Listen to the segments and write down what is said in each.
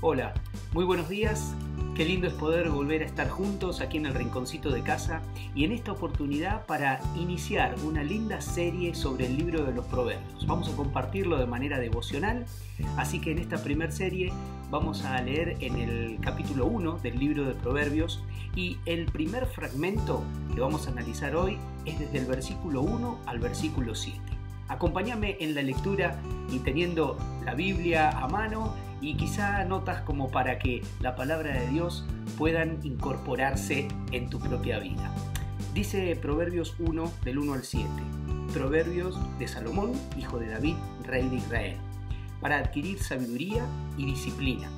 Hola, muy buenos días. Qué lindo es poder volver a estar juntos aquí en el rinconcito de casa y en esta oportunidad para iniciar una linda serie sobre el libro de los proverbios. Vamos a compartirlo de manera devocional, así que en esta primera serie vamos a leer en el capítulo 1 del libro de proverbios y el primer fragmento que vamos a analizar hoy es desde el versículo 1 al versículo 7. Acompáñame en la lectura y teniendo la Biblia a mano y quizá notas como para que la palabra de Dios puedan incorporarse en tu propia vida. Dice Proverbios 1 del 1 al 7. Proverbios de Salomón, hijo de David, rey de Israel, para adquirir sabiduría y disciplina,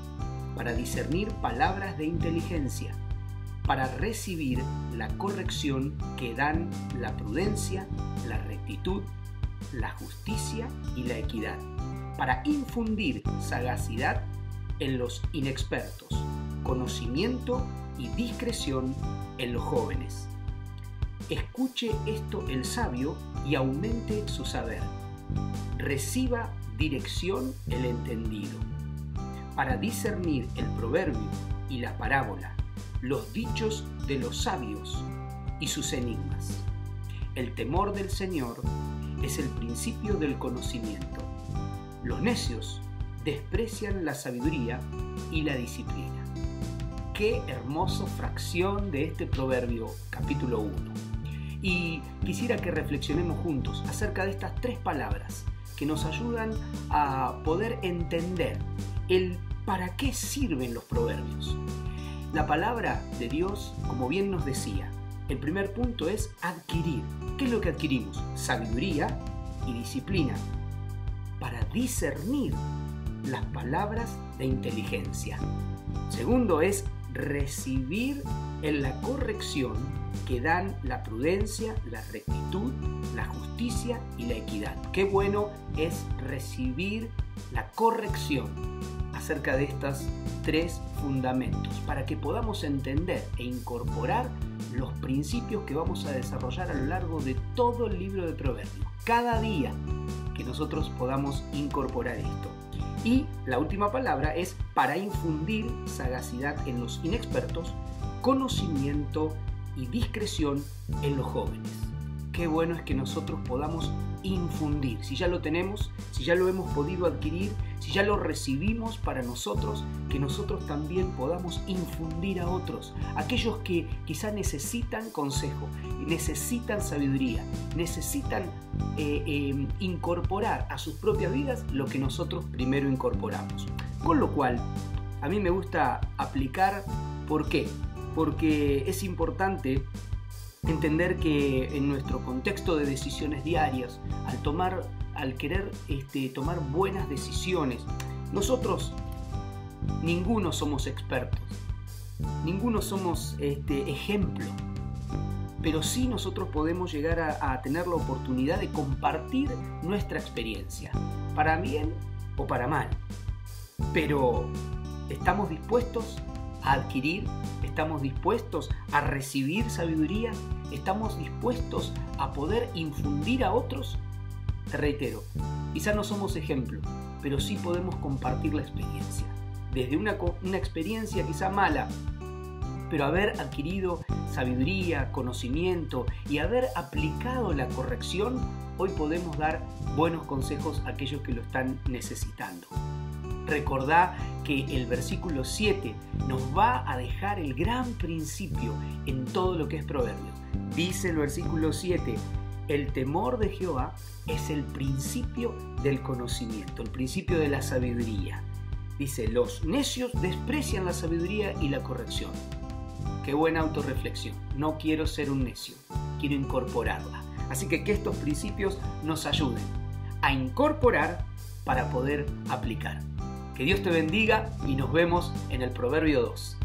para discernir palabras de inteligencia, para recibir la corrección que dan la prudencia, la rectitud, la justicia y la equidad, para infundir sagacidad en los inexpertos, conocimiento y discreción en los jóvenes. Escuche esto el sabio y aumente su saber. Reciba dirección el entendido, para discernir el proverbio y la parábola, los dichos de los sabios y sus enigmas. El temor del Señor es el principio del conocimiento. Los necios desprecian la sabiduría y la disciplina. Qué hermosa fracción de este proverbio capítulo 1. Y quisiera que reflexionemos juntos acerca de estas tres palabras que nos ayudan a poder entender el para qué sirven los proverbios. La palabra de Dios, como bien nos decía, el primer punto es adquirir. ¿Qué es lo que adquirimos? Sabiduría y disciplina para discernir las palabras de inteligencia. Segundo es recibir en la corrección que dan la prudencia, la rectitud, la justicia y la equidad. Qué bueno es recibir la corrección acerca de estos tres fundamentos para que podamos entender e incorporar los principios que vamos a desarrollar a lo largo de todo el libro de Proverbios. Cada día que nosotros podamos incorporar esto. Y la última palabra es para infundir sagacidad en los inexpertos, conocimiento discreción en los jóvenes. Qué bueno es que nosotros podamos infundir. Si ya lo tenemos, si ya lo hemos podido adquirir, si ya lo recibimos para nosotros, que nosotros también podamos infundir a otros, aquellos que quizá necesitan consejo, necesitan sabiduría, necesitan eh, eh, incorporar a sus propias vidas lo que nosotros primero incorporamos. Con lo cual, a mí me gusta aplicar, ¿por qué? Porque es importante entender que en nuestro contexto de decisiones diarias, al tomar, al querer este, tomar buenas decisiones, nosotros ninguno somos expertos, ninguno somos este, ejemplo, pero sí nosotros podemos llegar a, a tener la oportunidad de compartir nuestra experiencia, para bien o para mal. Pero ¿estamos dispuestos a adquirir? ¿Estamos dispuestos a recibir sabiduría? ¿Estamos dispuestos a poder infundir a otros? Te reitero, quizá no somos ejemplo, pero sí podemos compartir la experiencia. Desde una, una experiencia quizá mala, pero haber adquirido sabiduría, conocimiento y haber aplicado la corrección, hoy podemos dar buenos consejos a aquellos que lo están necesitando. Recordá que el versículo 7 nos va a dejar el gran principio en todo lo que es Proverbios. Dice el versículo 7, el temor de Jehová es el principio del conocimiento, el principio de la sabiduría. Dice, los necios desprecian la sabiduría y la corrección. Qué buena autorreflexión. No quiero ser un necio, quiero incorporarla. Así que que estos principios nos ayuden a incorporar para poder aplicar. Que Dios te bendiga y nos vemos en el Proverbio 2.